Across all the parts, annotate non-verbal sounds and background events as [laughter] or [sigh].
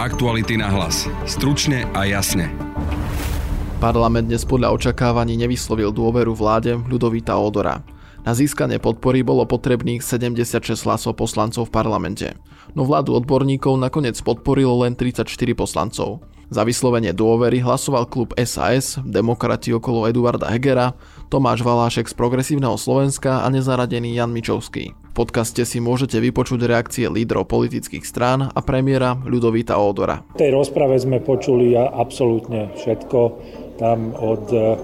Aktuality na hlas. Stručne a jasne. Parlament dnes podľa očakávaní nevyslovil dôveru vláde Ľudovita Odora. Na získanie podpory bolo potrebných 76 hlasov poslancov v parlamente, no vládu odborníkov nakoniec podporilo len 34 poslancov. Za vyslovenie dôvery hlasoval klub SAS, demokrati okolo Eduarda Hegera, Tomáš Valášek z Progresívneho Slovenska a nezaradený Jan Mičovský. V podcaste si môžete vypočuť reakcie lídrov politických strán a premiéra Ľudovita Ódora. V tej rozprave sme počuli absolútne všetko, tam od eh,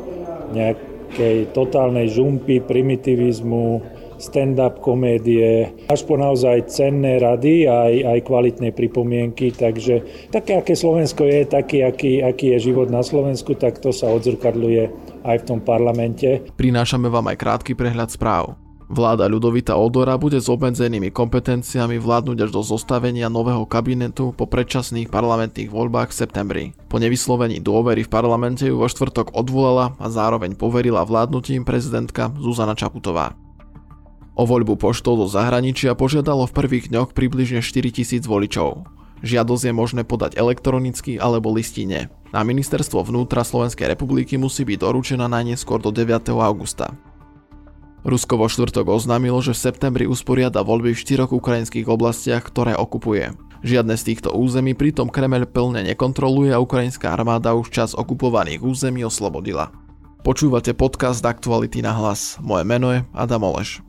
nejakej totálnej žumpy, primitivizmu, stand-up komédie, až po naozaj cenné rady aj, aj kvalitné pripomienky. Takže také, aké Slovensko je, taký, aký, aký je život na Slovensku, tak to sa odzrkadľuje aj v tom parlamente. Prinášame vám aj krátky prehľad správ. Vláda Ľudovita Odora bude s obmedzenými kompetenciami vládnuť až do zostavenia nového kabinetu po predčasných parlamentných voľbách v septembri. Po nevyslovení dôvery v parlamente ju vo štvrtok odvolala a zároveň poverila vládnutím prezidentka Zuzana Čaputová. O voľbu poštou do zahraničia požiadalo v prvých dňoch približne 4000 voličov. Žiadosť je možné podať elektronicky alebo listine. Na ministerstvo vnútra Slovenskej republiky musí byť doručená najneskôr do 9. augusta. Rusko vo štvrtok oznámilo, že v septembri usporiada voľby v štyroch ukrajinských oblastiach, ktoré okupuje. Žiadne z týchto území pritom Kremel plne nekontroluje a ukrajinská armáda už čas okupovaných území oslobodila. Počúvate podcast Aktuality na hlas. Moje meno je Adam Oleš.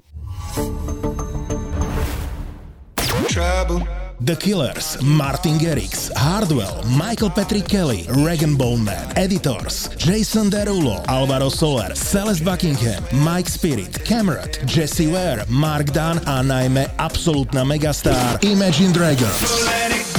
The Killers, Martin Garrix, Hardwell, Michael Patrick Kelly, Regan Bowman, Editors, Jason Derulo, Alvaro Soler, Celeste Buckingham, Mike Spirit, Cameron, Jesse Ware, Mark Dunn a najmä absolútna megastar Imagine Dragons.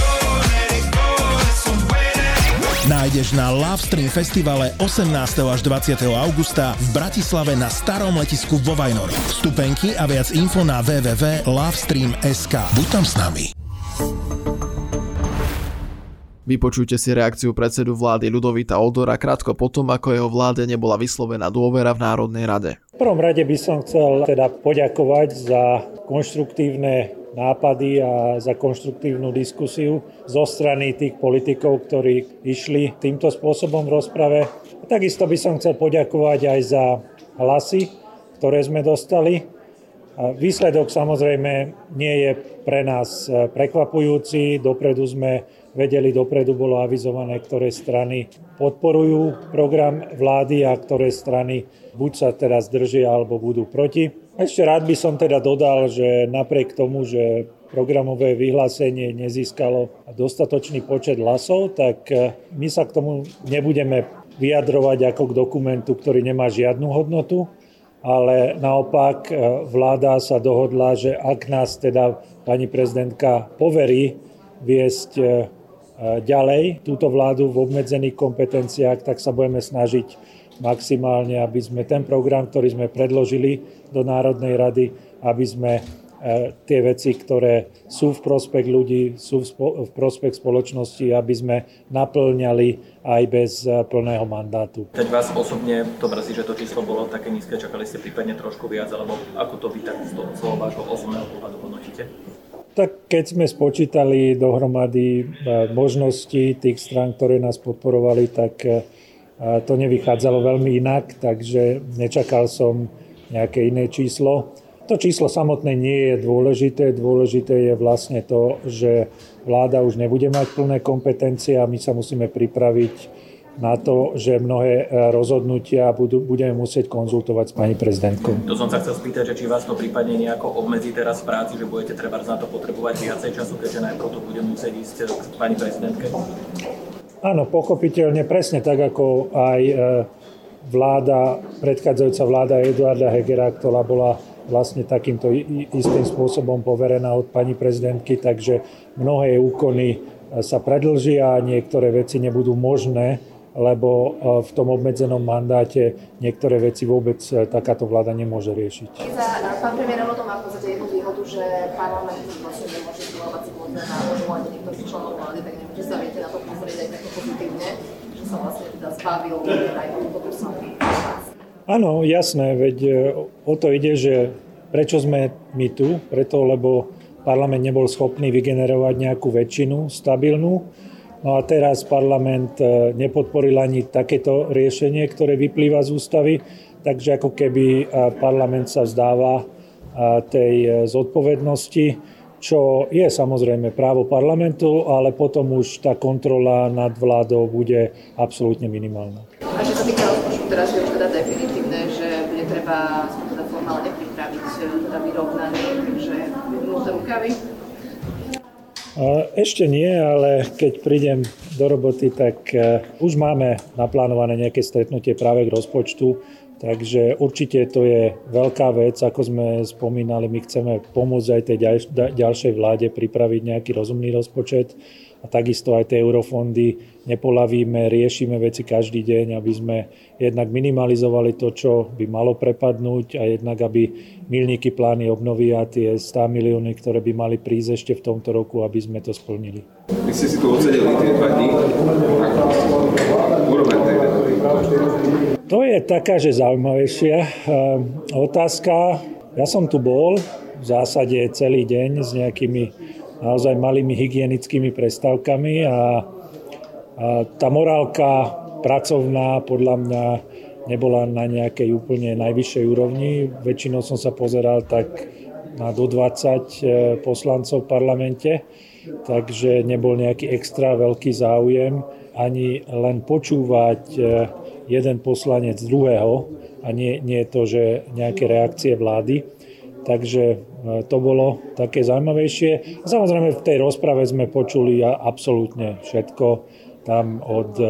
Nájdeš na Lovestream festivale 18. až 20. augusta v Bratislave na starom letisku vo Vajnoroch. Vstupenky a viac info na www.lovestream.sk. Buď tam s nami. Vypočujte si reakciu predsedu vlády Ľudovita Odora krátko potom, ako jeho vláde nebola vyslovená dôvera v Národnej rade. V prvom rade by som chcel teda poďakovať za konštruktívne nápady a za konštruktívnu diskusiu zo strany tých politikov, ktorí išli týmto spôsobom v rozprave. Takisto by som chcel poďakovať aj za hlasy, ktoré sme dostali. Výsledok samozrejme nie je pre nás prekvapujúci. Dopredu sme vedeli, dopredu bolo avizované, ktoré strany podporujú program vlády a ktoré strany buď sa teraz držia alebo budú proti. Ešte rád by som teda dodal, že napriek tomu, že programové vyhlásenie nezískalo dostatočný počet hlasov, tak e, my sa k tomu nebudeme vyjadrovať ako k dokumentu, ktorý nemá žiadnu hodnotu, ale naopak e, vláda sa dohodla, že ak nás teda pani prezidentka poverí viesť e, ďalej túto vládu v obmedzených kompetenciách, tak sa budeme snažiť maximálne, aby sme ten program, ktorý sme predložili do Národnej rady, aby sme e, tie veci, ktoré sú v prospech ľudí, sú v prospech spoločnosti, aby sme naplňali aj bez e, plného mandátu. Keď vás osobne to mrzí, že to číslo bolo také nízke, čakali ste prípadne trošku viac, alebo ako to vy tak z toho vášho osobného pohľadu hodnotíte? Tak keď sme spočítali dohromady e, možnosti tých strán, ktoré nás podporovali, tak to nevychádzalo veľmi inak, takže nečakal som nejaké iné číslo. To číslo samotné nie je dôležité. Dôležité je vlastne to, že vláda už nebude mať plné kompetencie a my sa musíme pripraviť na to, že mnohé e, rozhodnutia budú, budeme musieť konzultovať s pani prezidentkou. To som sa chcel spýtať, že či vás to prípadne nejako obmedzí teraz v práci, že budete treba na to potrebovať viacej času, keďže najprv to bude musieť ísť k pani prezidentke? Áno, pochopiteľne, presne tak, ako aj e, vláda, predchádzajúca vláda Eduarda Hegera, ktorá bola vlastne takýmto istým spôsobom poverená od pani prezidentky, takže mnohé úkony e, sa predlžia a niektoré veci nebudú možné lebo e, v tom obmedzenom mandáte niektoré veci vôbec e, takáto vláda nemôže riešiť. Pán premiér, to má v podstate jednu výhodu, že parlament vlastne nemôže stimulovať si na odvolanie niektorých členov vlády, tak neviem, či sa viete na to pozrieť aj takto pozitívne, sa vlastne teda zbavil aj tohto poslanky. Áno, jasné, veď e, o to ide, že prečo sme my tu, preto lebo parlament nebol schopný vygenerovať nejakú väčšinu stabilnú. No a teraz parlament e, nepodporil ani takéto riešenie, ktoré vyplýva z ústavy, takže ako keby e, parlament sa vzdáva tej zodpovednosti, čo je samozrejme právo parlamentu, ale potom už tá kontrola nad vládou bude absolútne minimálna. A že sa týka rozpočtu, teraz je už teda definitívne, že bude treba teda formálne pripraviť teda vyrovnanie, takže minúte rukavy. Ešte nie, ale keď prídem do roboty, tak e, už máme naplánované nejaké stretnutie práve k rozpočtu, takže určite to je veľká vec, ako sme spomínali, my chceme pomôcť aj tej ďalšej vláde pripraviť nejaký rozumný rozpočet a takisto aj tie eurofondy nepolavíme, riešime veci každý deň, aby sme jednak minimalizovali to, čo by malo prepadnúť a jednak, aby milníky plány obnovy a tie 100 milióny, ktoré by mali prísť ešte v tomto roku, aby sme to splnili. Vy ste si tu odsedeli tie dva dní. To je taká, že zaujímavejšia ehm, otázka. Ja som tu bol v zásade celý deň s nejakými naozaj malými hygienickými prestávkami a, a tá morálka pracovná podľa mňa nebola na nejakej úplne najvyššej úrovni. Väčšinou som sa pozeral tak na do 20 e, poslancov v parlamente, takže nebol nejaký extra veľký záujem ani len počúvať e, jeden poslanec druhého a nie, nie to, že nejaké reakcie vlády. Takže e, to bolo také zaujímavejšie. Samozrejme v tej rozprave sme počuli absolútne všetko tam od e,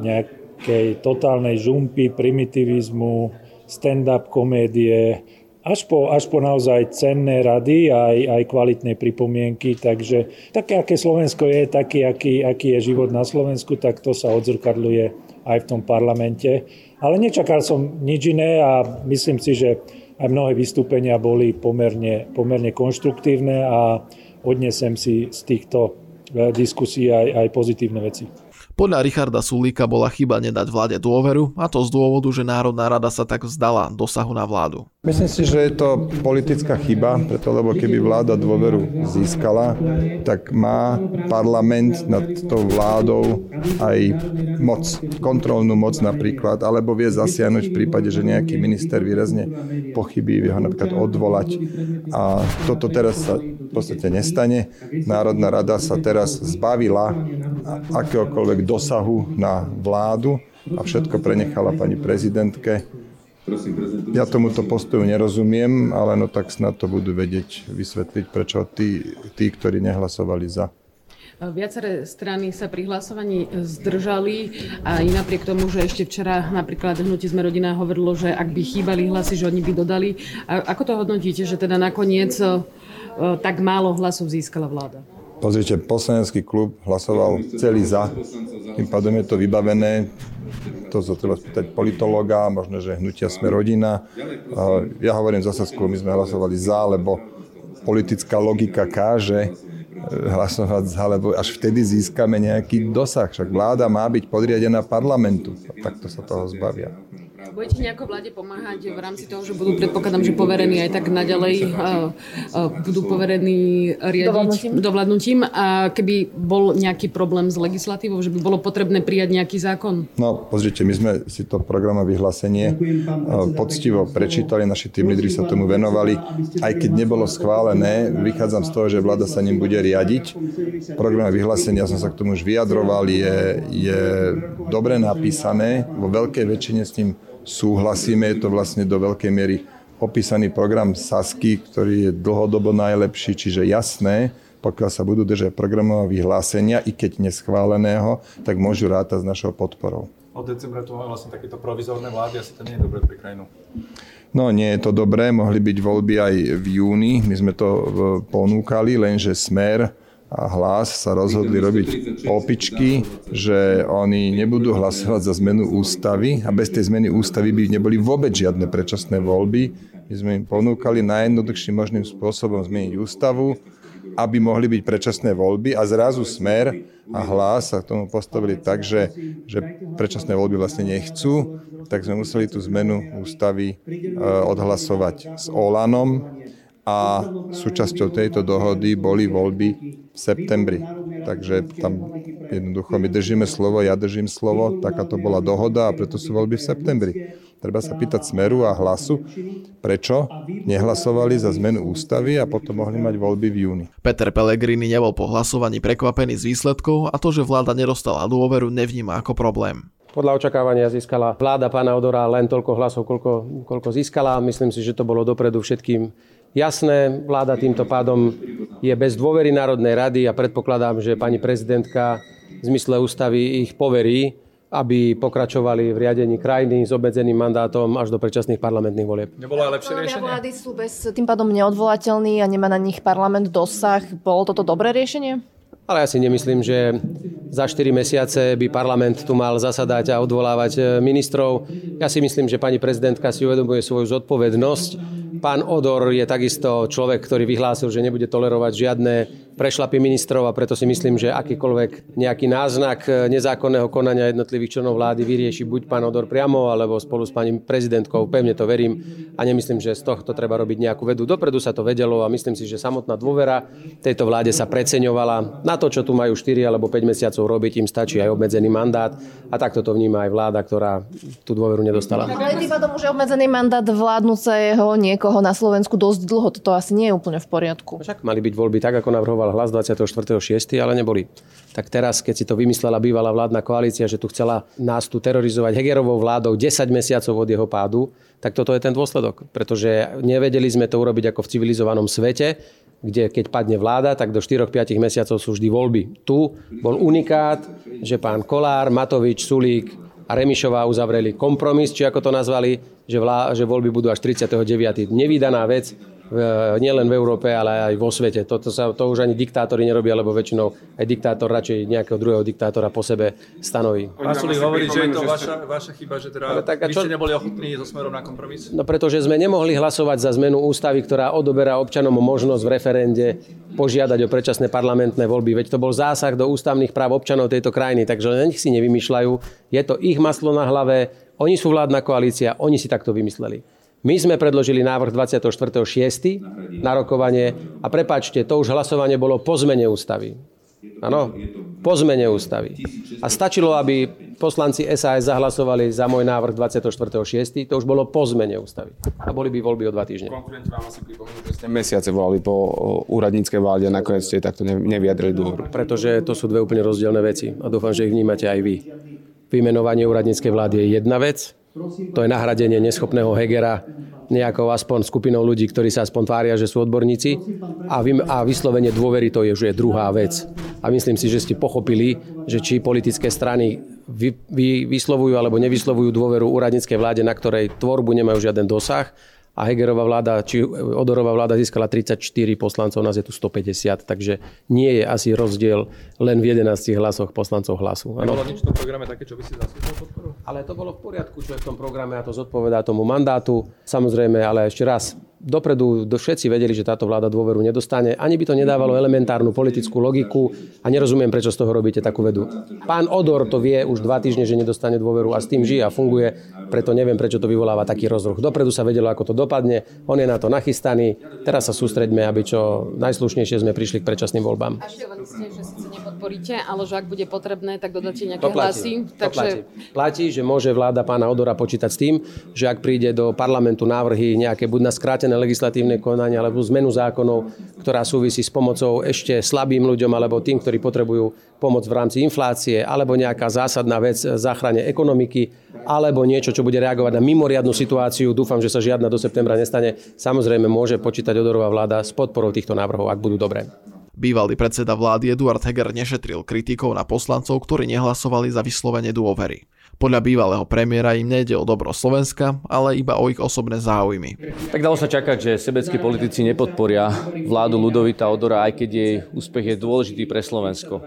nejakej totálnej žumpy, primitivizmu, stand-up komédie, až po, až po naozaj cenné rady aj, aj kvalitné pripomienky. Takže také, aké Slovensko je, taký, aký, aký je život na Slovensku, tak to sa odzrkadluje aj v tom parlamente. Ale nečakal som nič iné a myslím si, že aj mnohé vystúpenia boli pomerne, pomerne konštruktívne a odnesem si z týchto eh, diskusí aj, aj pozitívne veci. Podľa Richarda Sulíka bola chyba nedať vláde dôveru, a to z dôvodu, že Národná rada sa tak vzdala dosahu na vládu. Myslím si, že je to politická chyba, preto lebo keby vláda dôveru získala, tak má parlament nad tou vládou aj moc, kontrolnú moc napríklad, alebo vie zasiahnuť v prípade, že nejaký minister výrazne pochybí, vie ho napríklad odvolať. A toto teraz sa v podstate nestane. Národná rada sa teraz zbavila akéhokoľvek dosahu na vládu a všetko prenechala pani prezidentke. Ja tomuto postoju nerozumiem, ale no tak snad to budú vedieť vysvetliť, prečo tí, tí ktorí nehlasovali za. Viaceré strany sa pri hlasovaní zdržali a i napriek tomu, že ešte včera napríklad Hnutie sme rodina hovorilo, že ak by chýbali hlasy, že oni by dodali. A ako to hodnotíte, že teda nakoniec E, tak málo hlasov získala vláda? Pozrite, poslanecký klub hlasoval celý za, tým pádom je to vybavené, to sa treba spýtať politológa, možno, že hnutia sme rodina. Ja hovorím za Sasku, my sme hlasovali za, lebo politická logika káže e, hlasovať za, lebo až vtedy získame nejaký dosah. Však vláda má byť podriadená parlamentu. A takto sa toho zbavia. Budete nejako vláde pomáhať v rámci toho, že budú, predpokladám, že poverení aj tak naďalej budú poverení riadiť dovládnutím. A keby bol nejaký problém s legislatívou, že by bolo potrebné prijať nejaký zákon? No, pozrite, my sme si to programové vyhlásenie poctivo prečítali, naši tým lídry sa tomu venovali. Aj keď nebolo schválené, vychádzam z toho, že vláda sa ním bude riadiť. Programové vyhlásenie, ja som sa k tomu už vyjadroval, je, je dobre napísané, vo veľkej väčšine s ním súhlasíme. Je to vlastne do veľkej miery opísaný program SASKY, ktorý je dlhodobo najlepší, čiže jasné, pokiaľ sa budú držať programového vyhlásenia, i keď neschváleného, tak môžu rátať s našou podporou. Od decembra tu máme vlastne takéto provizorné vlády, asi to nie je dobré pre krajinu. No nie je to dobré, mohli byť voľby aj v júni, my sme to ponúkali, lenže Smer a hlas sa rozhodli robiť opičky, že oni nebudú hlasovať za zmenu ústavy a bez tej zmeny ústavy by neboli vôbec žiadne predčasné voľby. My sme im ponúkali najjednoduchším možným spôsobom zmeniť ústavu, aby mohli byť predčasné voľby a zrazu smer a hlas sa k tomu postavili tak, že, že predčasné voľby vlastne nechcú, tak sme museli tú zmenu ústavy e, odhlasovať s Olanom a súčasťou tejto dohody boli voľby v septembri. takže tam jednoducho my držíme slovo, ja držím slovo, taká to bola dohoda a preto sú voľby v septembri. Treba sa pýtať Smeru a Hlasu, prečo nehlasovali za zmenu ústavy a potom mohli mať voľby v júni. Peter Pellegrini nebol po hlasovaní prekvapený z výsledkov a to, že vláda nedostala dôveru, nevníma ako problém. Podľa očakávania získala vláda pána Odora len toľko hlasov, koľko, koľko získala. Myslím si, že to bolo dopredu všetkým jasné. Vláda týmto pádom je bez dôvery Národnej rady a predpokladám, že pani prezidentka v zmysle ústavy ich poverí aby pokračovali v riadení krajiny s obmedzeným mandátom až do predčasných parlamentných volieb. Nebolo aj lepšie riešenie? vlády sú bez, tým pádom neodvolateľní a nemá na nich parlament dosah. Bolo toto dobré riešenie? Ale ja si nemyslím, že za 4 mesiace by parlament tu mal zasadať a odvolávať e, ministrov. Ja si myslím, že pani prezidentka si uvedomuje svoju zodpovednosť. Pán Odor je takisto človek, ktorý vyhlásil, že nebude tolerovať žiadne prešlapy ministrov a preto si myslím, že akýkoľvek nejaký náznak e, nezákonného konania jednotlivých členov vlády vyrieši buď pán Odor priamo, alebo spolu s pani prezidentkou. Pevne to verím a nemyslím, že z tohto treba robiť nejakú vedu. Dopredu sa to vedelo a myslím si, že samotná dôvera tejto vláde sa preceňovala. Na to, čo tu majú 4 alebo 5 mesiacov robiť, im stačí aj obmedzený mandát a takto to vníma aj vláda, ktorá tú dôveru nedostala. Ale tým pádom už obmedzený mandát vládnúceho niekoho na Slovensku dosť dlho. Toto asi nie je úplne v poriadku. Však mali byť voľby tak, ako navrhoval vyhral hlas 24.6., ale neboli. Tak teraz, keď si to vymyslela bývalá vládna koalícia, že tu chcela nás tu terorizovať Hegerovou vládou 10 mesiacov od jeho pádu, tak toto je ten dôsledok. Pretože nevedeli sme to urobiť ako v civilizovanom svete, kde keď padne vláda, tak do 4-5 mesiacov sú vždy voľby. Tu bol unikát, že pán Kolár, Matovič, Sulík a Remišová uzavreli kompromis, či ako to nazvali, že, vlá, že voľby budú až 39. Nevydaná vec, nielen v Európe, ale aj vo svete. Toto sa, to už ani diktátori nerobia, lebo väčšinou aj diktátor radšej nejakého druhého diktátora po sebe stanoví. Sulík hovorí, že je to vaša, vaša chyba, že teda tak, vy čo? ste neboli ochotní so smerom na kompromis? No pretože sme nemohli hlasovať za zmenu ústavy, ktorá odoberá občanom možnosť v referende požiadať o predčasné parlamentné voľby. Veď to bol zásah do ústavných práv občanov tejto krajiny, takže nech si nevymýšľajú. Je to ich maslo na hlave, oni sú vládna koalícia, oni si takto vymysleli. My sme predložili návrh 24.6. na rokovanie a prepačte, to už hlasovanie bolo po zmene ústavy. Áno, po zmene ústavy. A stačilo, aby poslanci SAS zahlasovali za môj návrh 24.6. To už bolo po zmene ústavy. A boli by voľby o dva týždne. Konkurent vám asi pripomenul, že ste mesiace volali po úradníckej vláde a nakoniec ste takto nevyjadrili dôveru. Pretože to sú dve úplne rozdielne veci a dúfam, že ich vnímate aj vy. Vymenovanie úradníckej vlády je jedna vec, to je nahradenie neschopného Hegera nejakou aspoň skupinou ľudí, ktorí sa aspoň tvária, že sú odborníci. A, vy, a vyslovenie dôvery to je už je druhá vec. A myslím si, že ste pochopili, že či politické strany vy, vy, vyslovujú alebo nevyslovujú dôveru úradníckej vláde, na ktorej tvorbu nemajú žiaden dosah, a Hegerová vláda, či Odorová vláda získala 34 poslancov, nás je tu 150, takže nie je asi rozdiel len v 11 hlasoch poslancov hlasu. Nebolo nič v tom programe také, čo by si zaslúžil podporu? Ale to bolo v poriadku, čo je v tom programe a to zodpovedá tomu mandátu. Samozrejme, ale ešte raz, dopredu všetci vedeli, že táto vláda dôveru nedostane. Ani by to nedávalo elementárnu politickú logiku a nerozumiem, prečo z toho robíte takú vedu. Pán Odor to vie už dva týždne, že nedostane dôveru a s tým žije a funguje, preto neviem, prečo to vyvoláva taký rozruch. Dopredu sa vedelo, ako to dopadne, on je na to nachystaný. Teraz sa sústreďme, aby čo najslušnejšie sme prišli k predčasným voľbám. A ste, že síce nepodporíte, ale že ak bude potrebné, tak dodáte nejaké to platí, hlasy. To takže... platí. platí, že môže vláda pána Odora počítať s tým, že ak príde do parlamentu návrhy nejaké buď na skrátené legislatívne konanie alebo zmenu zákonov, ktorá súvisí s pomocou ešte slabým ľuďom alebo tým, ktorí potrebujú pomoc v rámci inflácie, alebo nejaká zásadná vec záchrane ekonomiky, alebo niečo, čo bude reagovať na mimoriadnu situáciu. Dúfam, že sa žiadna do septembra nestane. Samozrejme, môže počítať odorová vláda s podporou týchto návrhov, ak budú dobré. Bývalý predseda vlády Eduard Heger nešetril kritikov na poslancov, ktorí nehlasovali za vyslovenie dôvery. Podľa bývalého premiéra im nejde o dobro Slovenska, ale iba o ich osobné záujmy. Tak dalo sa čakať, že sebeckí politici nepodporia vládu Ludovita Odora, aj keď jej úspech je dôležitý pre Slovensko.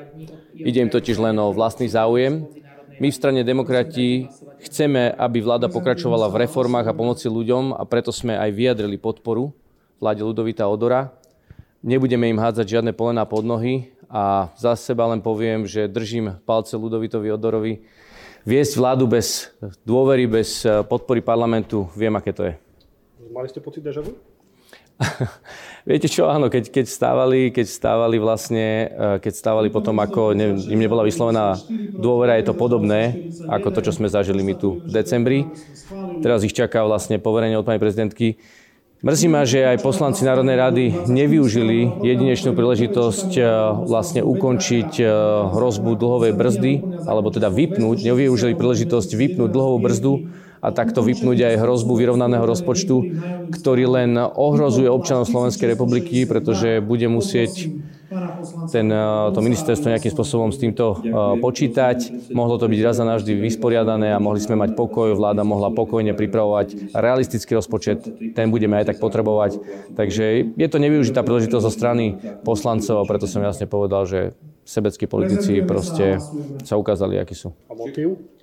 Ide im totiž len o vlastný záujem. My v strane demokrati chceme, aby vláda pokračovala v reformách a pomoci ľuďom a preto sme aj vyjadrili podporu vláde Ludovita Odora. Nebudeme im hádzať žiadne polená pod nohy a za seba len poviem, že držím palce Ludovitovi Odorovi, viesť vládu bez dôvery, bez eh, podpory parlamentu, viem, aké to je. Mali ste pocit deja vu? [laughs] Viete čo, áno, keď, keď, stávali, keď stávali vlastne, eh, keď stávali potom, ako ne, im nebola vyslovená dôvera, je to podobné ako to, čo sme zažili my tu v decembri. Teraz ich čaká vlastne poverenie od pani prezidentky. Mrzí ma, že aj poslanci Národnej rady nevyužili jedinečnú príležitosť eh, vlastne ukončiť eh, hrozbu dlhovej brzdy, alebo teda vypnúť, nevyužili príležitosť vypnúť dlhovú brzdu a takto vypnúť aj hrozbu vyrovnaného rozpočtu, ktorý len ohrozuje občanov Slovenskej republiky, pretože bude musieť ten, eh, to ministerstvo nejakým spôsobom s týmto eh, počítať. Mohlo to byť raz a navždy vysporiadané a mohli sme mať pokoj, vláda mohla pokojne pripravovať realistický rozpočet, ten budeme aj tak potrebovať. Takže je to nevyužitá príležitosť zo strany poslancov a preto som jasne povedal, že sebeckí politici proste sa ukázali, akí sú. A motiv?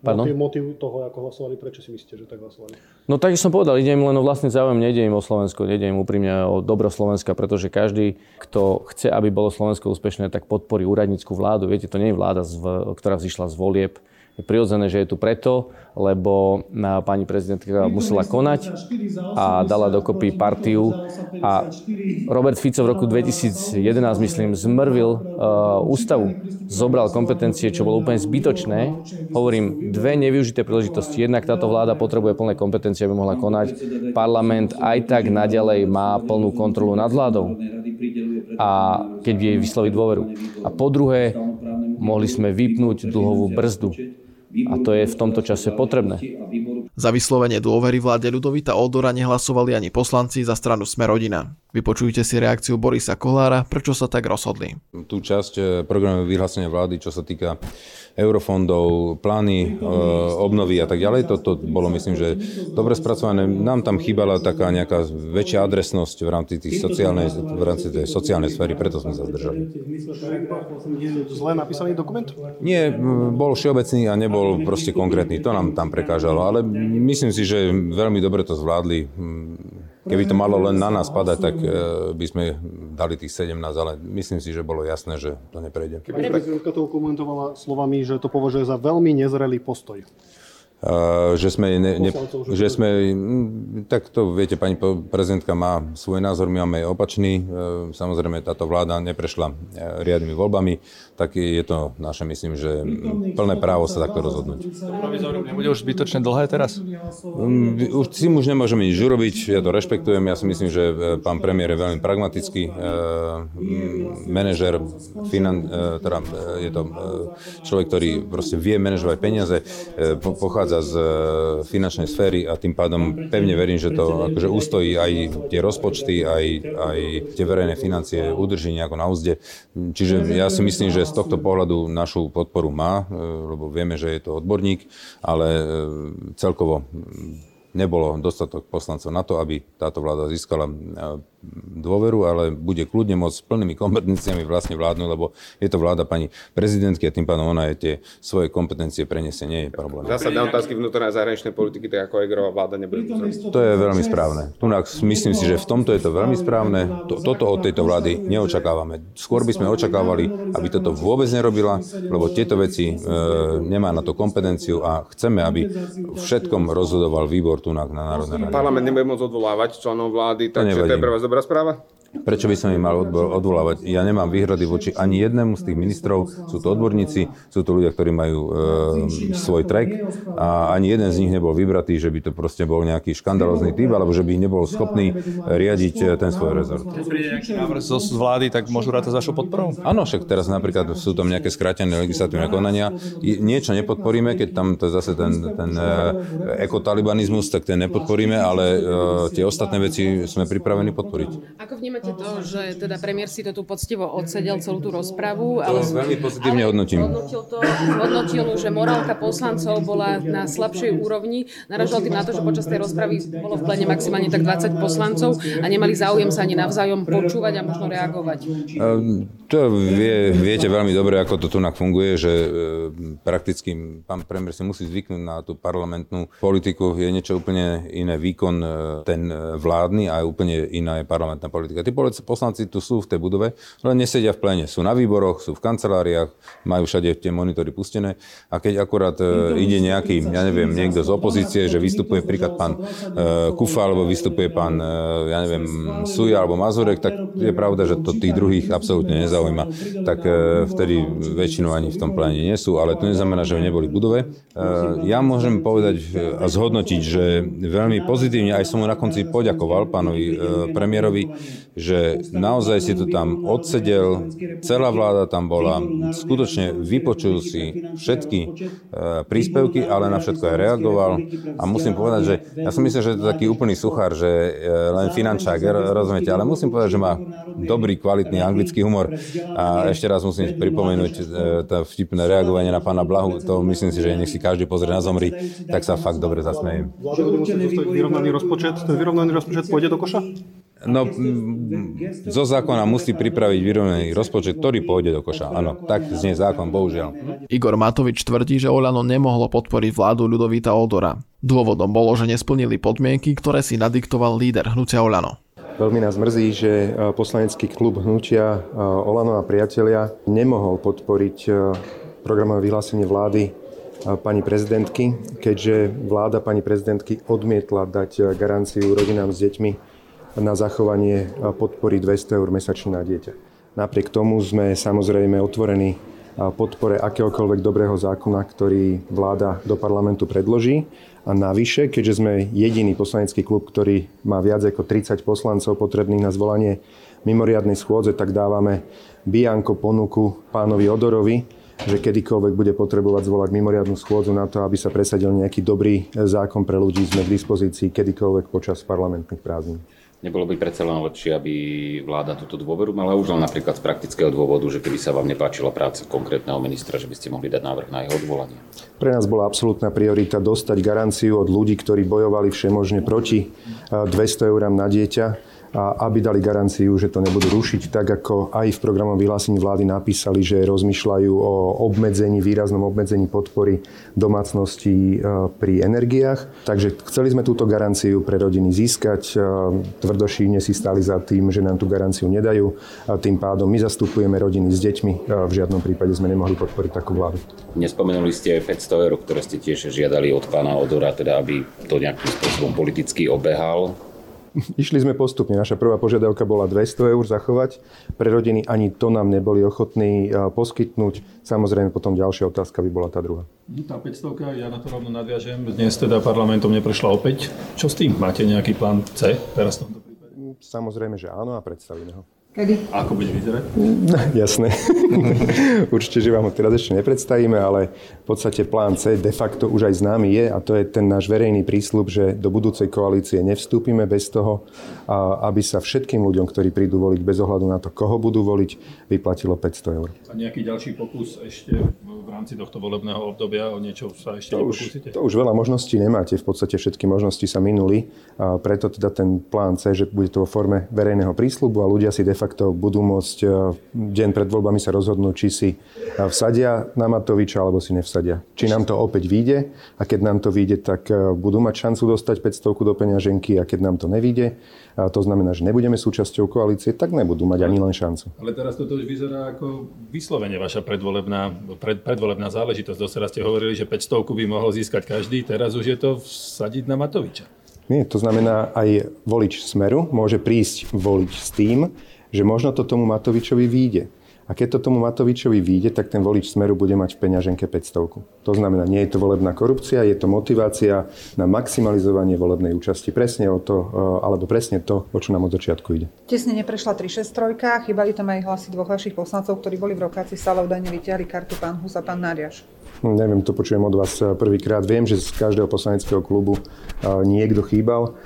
Pardon? Motiv, motiv toho, ako hlasovali, prečo si myslíte, že tak hlasovali? No tak som povedal, ide im len o vlastný záujem, nejde im o Slovensko, nejde im úprimne o dobro Slovenska, pretože každý, kto chce, aby bolo Slovensko úspešné, tak podporí úradnícku vládu. Viete, to nie je vláda, ktorá vzýšla z volieb, je prirodzené, že je tu preto, lebo pani prezidentka musela konať a dala dokopy partiu. A Robert Fico v roku 2011, myslím, zmrvil uh, ústavu, zobral kompetencie, čo bolo úplne zbytočné. Hovorím, dve nevyužité príležitosti. Jednak táto vláda potrebuje plné kompetencie, aby mohla konať. Parlament aj tak naďalej má plnú kontrolu nad vládou a keď jej vysloviť dôveru. A po druhé, mohli sme vypnúť dlhovú brzdu. A to je v tomto čase potrebné. Za vyslovenie dôvery vláde Ľudovita Odora nehlasovali ani poslanci za stranu Smerodina. Vypočujte si reakciu Borisa Kolára, prečo sa tak rozhodli. Tú časť eh, programu vyhlásenia vlády, čo sa týka eurofondov, plány e, obnovy a tak ďalej. Toto bolo, myslím, že dobre spracované. Nám tam chýbala taká nejaká väčšia adresnosť v rámci, tých sociálnej, v rámci tej sociálnej sféry, preto sme sa zdržali. Zle napísaný dokument? Nie, bol všeobecný a nebol proste konkrétny. To nám tam prekážalo, ale myslím si, že veľmi dobre to zvládli Keby to malo len na nás padať, tak e, by sme dali tých 17, ale myslím si, že bolo jasné, že to neprejde. Keby prezidentka to komentovala slovami, že to považuje za veľmi nezrelý postoj. Že sme, ne, ne, že sme, tak to viete, pani prezidentka má svoj názor, my máme opačný. Uh, samozrejme, táto vláda neprešla uh, riadnymi voľbami, tak je to naše, myslím, že plné právo sa takto rozhodnúť. Nebude už zbytočne dlhé teraz? Um, už si už nemôžeme nič urobiť, ja to rešpektujem, ja si myslím, že pán premiér je veľmi pragmatický manažer, finan, teda je to človek, ktorý proste vie manažovať peniaze, pochádza pochádza z e, finančnej sféry a tým pádom pevne verím, že to akože ustojí aj tie rozpočty, aj, aj tie verejné financie udrží nejako na úzde. Čiže ja si myslím, že z tohto pohľadu našu podporu má, e, lebo vieme, že je to odborník, ale e, celkovo nebolo dostatok poslancov na to, aby táto vláda získala dôveru, ale bude kľudne môcť s plnými kompetenciami vlastne vládnuť, lebo je to vláda pani prezidentky a tým pádom ona je tie svoje kompetencie preniesie, nie je problém. Zásadné otázky vnútornej a zahraničnej politiky, tak ako Egerová vláda nebude To je veľmi správne. Tu myslím si, že v tomto je to veľmi správne. Toto od tejto vlády neočakávame. Skôr by sme očakávali, aby toto vôbec nerobila, lebo tieto veci e, nemá na to kompetenciu a chceme, aby všetkom rozhodoval výbor tu na, Národnej rade. Parlament nebude môcť odvolávať členov vlády, takže to je pre vás dobrá správa? Prečo by som ich mal odvolávať? Ja nemám výhrady voči ani jednému z tých ministrov. Sú to odborníci, sú to ľudia, ktorí majú e, svoj trek a ani jeden z nich nebol vybratý, že by to proste bol nejaký škandalozný typ, alebo že by nebol schopný riadiť e, ten svoj rezort. Keď príde nejaký návrh z vlády, tak môžu rátať s vašou podporou? Áno, však teraz napríklad sú tam nejaké skrátené legislatívne konania. Niečo nepodporíme, keď tam to zase ten, ten e, ekotalibanizmus, tak ten nepodporíme, ale e, tie ostatné veci sme pripravení podporiť. Ako vnímate to, že teda premiér si to tu poctivo odsedel celú tú rozpravu? Ale, to veľmi pozitívne hodnotím. Hodnotil to, hodnotil, že morálka poslancov bola na slabšej úrovni. Naražal tým na to, že počas tej rozpravy bolo v plene maximálne tak 20 poslancov a nemali záujem sa ani navzájom počúvať a možno reagovať. Um, to vie, viete veľmi dobre, ako to tu funguje, že e, prakticky pán premiér si musí zvyknúť na tú parlamentnú politiku. Je niečo úplne iné výkon e, ten vládny a úplne iná je parlamentná politika Tí poslanci tu sú v tej budove, len nesedia v plene. Sú na výboroch, sú v kanceláriách, majú všade tie monitory pustené a keď akurát e, ide nejaký, ja neviem, niekto z opozície, že vystupuje príklad pán e, Kufa alebo vystupuje pán, e, ja neviem, Suja alebo Mazurek, tak je pravda, že to tých druhých absolútne nezaujíma. Tak e, vtedy väčšinou ani v tom pláne nie sú, ale to neznamená, že neboli v budove. E, ja môžem povedať a zhodnotiť, že veľmi pozitívne, aj som mu na konci poďakoval pánovi e, premiérovi, že naozaj si to tam odsedel, celá vláda tam bola, skutočne vypočul si všetky príspevky, ale na všetko aj reagoval. A musím povedať, že ja som myslel, že je to taký úplný suchár, že len finančák, rozumiete, ale musím povedať, že má dobrý, kvalitný anglický humor. A ešte raz musím pripomenúť to vtipné reagovanie na pána Blahu, to myslím si, že nech si každý pozrie na Zomri, tak sa fakt dobre zasmejem. Vláda bude musieť vyrovnaný rozpočet, ten vyrovnaný rozpočet pôjde do koša? No, zo zákona musí pripraviť vyrovnaný rozpočet, ktorý pôjde do koša. Áno, tak znie zákon, bohužiaľ. Igor Matovič tvrdí, že Olano nemohlo podporiť vládu Ľudovita Odora. Dôvodom bolo, že nesplnili podmienky, ktoré si nadiktoval líder hnutia Olano. Veľmi nás mrzí, že poslanecký klub hnutia Olano a priatelia nemohol podporiť programové vyhlásenie vlády pani prezidentky, keďže vláda pani prezidentky odmietla dať garanciu rodinám s deťmi na zachovanie podpory 200 eur mesačne na dieťa. Napriek tomu sme samozrejme otvorení podpore akéhokoľvek dobrého zákona, ktorý vláda do parlamentu predloží. A navyše, keďže sme jediný poslanecký klub, ktorý má viac ako 30 poslancov potrebných na zvolanie mimoriadnej schôdze, tak dávame bianko ponuku pánovi Odorovi, že kedykoľvek bude potrebovať zvolať mimoriadnu schôdzu na to, aby sa presadil nejaký dobrý zákon pre ľudí, sme k dispozícii kedykoľvek počas parlamentných prázdnin. Nebolo by predsa len lepšie, aby vláda túto dôveru mala už len napríklad z praktického dôvodu, že keby sa vám nepáčila práca konkrétneho ministra, že by ste mohli dať návrh na jeho odvolanie? Pre nás bola absolútna priorita dostať garanciu od ľudí, ktorí bojovali všemožne proti 200 eurám na dieťa aby dali garanciu, že to nebudú rušiť, tak ako aj v programom vyhlásení vlády napísali, že rozmýšľajú o obmedzení, výraznom obmedzení podpory domácností e, pri energiách. Takže chceli sme túto garanciu pre rodiny získať. E, tvrdošíne si stali za tým, že nám tú garanciu nedajú. A tým pádom my zastupujeme rodiny s deťmi. V žiadnom prípade sme nemohli podporiť takú vládu. Nespomenuli ste 500 eur, ktoré ste tiež žiadali od pána Odora, teda aby to nejakým spôsobom politicky obehal. [laughs] Išli sme postupne. Naša prvá požiadavka bola 200 eur zachovať. Pre rodiny ani to nám neboli ochotní poskytnúť. Samozrejme potom ďalšia otázka by bola tá druhá. No, tá 500, ja na to rovno nadviažem. Dnes teda parlamentom neprešla opäť. Čo s tým? Máte nejaký plán C teraz v tomto prípade? Samozrejme, že áno a predstavíme ho. Kedy? Ako bude vyzerať? Jasné. [laughs] Určite, že vám ho teraz ešte nepredstavíme, ale v podstate plán C de facto už aj známy je a to je ten náš verejný prísľub, že do budúcej koalície nevstúpime bez toho, aby sa všetkým ľuďom, ktorí prídu voliť bez ohľadu na to, koho budú voliť, vyplatilo 500 eur. A nejaký ďalší pokus ešte v rámci tohto volebného obdobia o niečo sa ešte to už, to už veľa možností nemáte, v podstate všetky možnosti sa minuli, a preto teda ten plán C, že bude to vo forme verejného prísľubu a ľudia si de facto budú môcť e, deň pred voľbami sa rozhodnúť, či si e, vsadia na Matoviča alebo si nevsadia. Či nám to opäť vyjde a keď nám to vyjde, tak e, budú mať šancu dostať 500 do peňaženky a keď nám to nevyjde, a to znamená, že nebudeme súčasťou koalície, tak nebudú mať ani len šancu. Ale teraz toto už vyzerá ako vyslovene vaša predvolebná, pred, predvolebná záležitosť. Doteraz ste hovorili, že 500 by mohol získať každý, teraz už je to vsadiť na Matoviča. Nie, to znamená, aj volič Smeru môže prísť voliť s tým, že možno to tomu Matovičovi vyjde. A keď to tomu Matovičovi vyjde, tak ten volič Smeru bude mať v peňaženke 500. To znamená, nie je to volebná korupcia, je to motivácia na maximalizovanie volebnej účasti. Presne o to, eh, alebo presne to, o čo nám od začiatku ide. Tesne neprešla 363, chýbali tam aj hlasy dvoch vašich poslancov, ktorí boli v rokácii sále údajne vyťahli kartu pán Hus a pán Náriaš. Neviem, to počujem od vás eh, prvýkrát. Viem, že z každého poslaneckého klubu eh, niekto chýbal.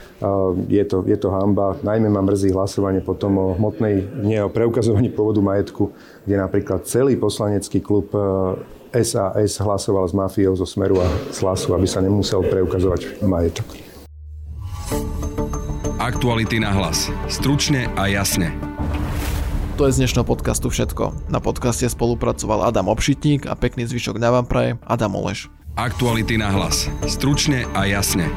Je to, je to hamba. Najmä ma mrzí hlasovanie potom o hmotnej, nie o preukazovaní pôvodu majetku kde napríklad celý poslanecký klub SAS eh, hlasoval s mafiou zo Smeru a z Hlasu, aby sa nemusel preukazovať majetok. Aktuality na hlas. Stručne a jasne. To je z dnešného podcastu všetko. Na podcaste spolupracoval Adam Obšitník a pekný zvyšok na vám praje Adam Oleš. Aktuality na hlas. Stručne a jasne.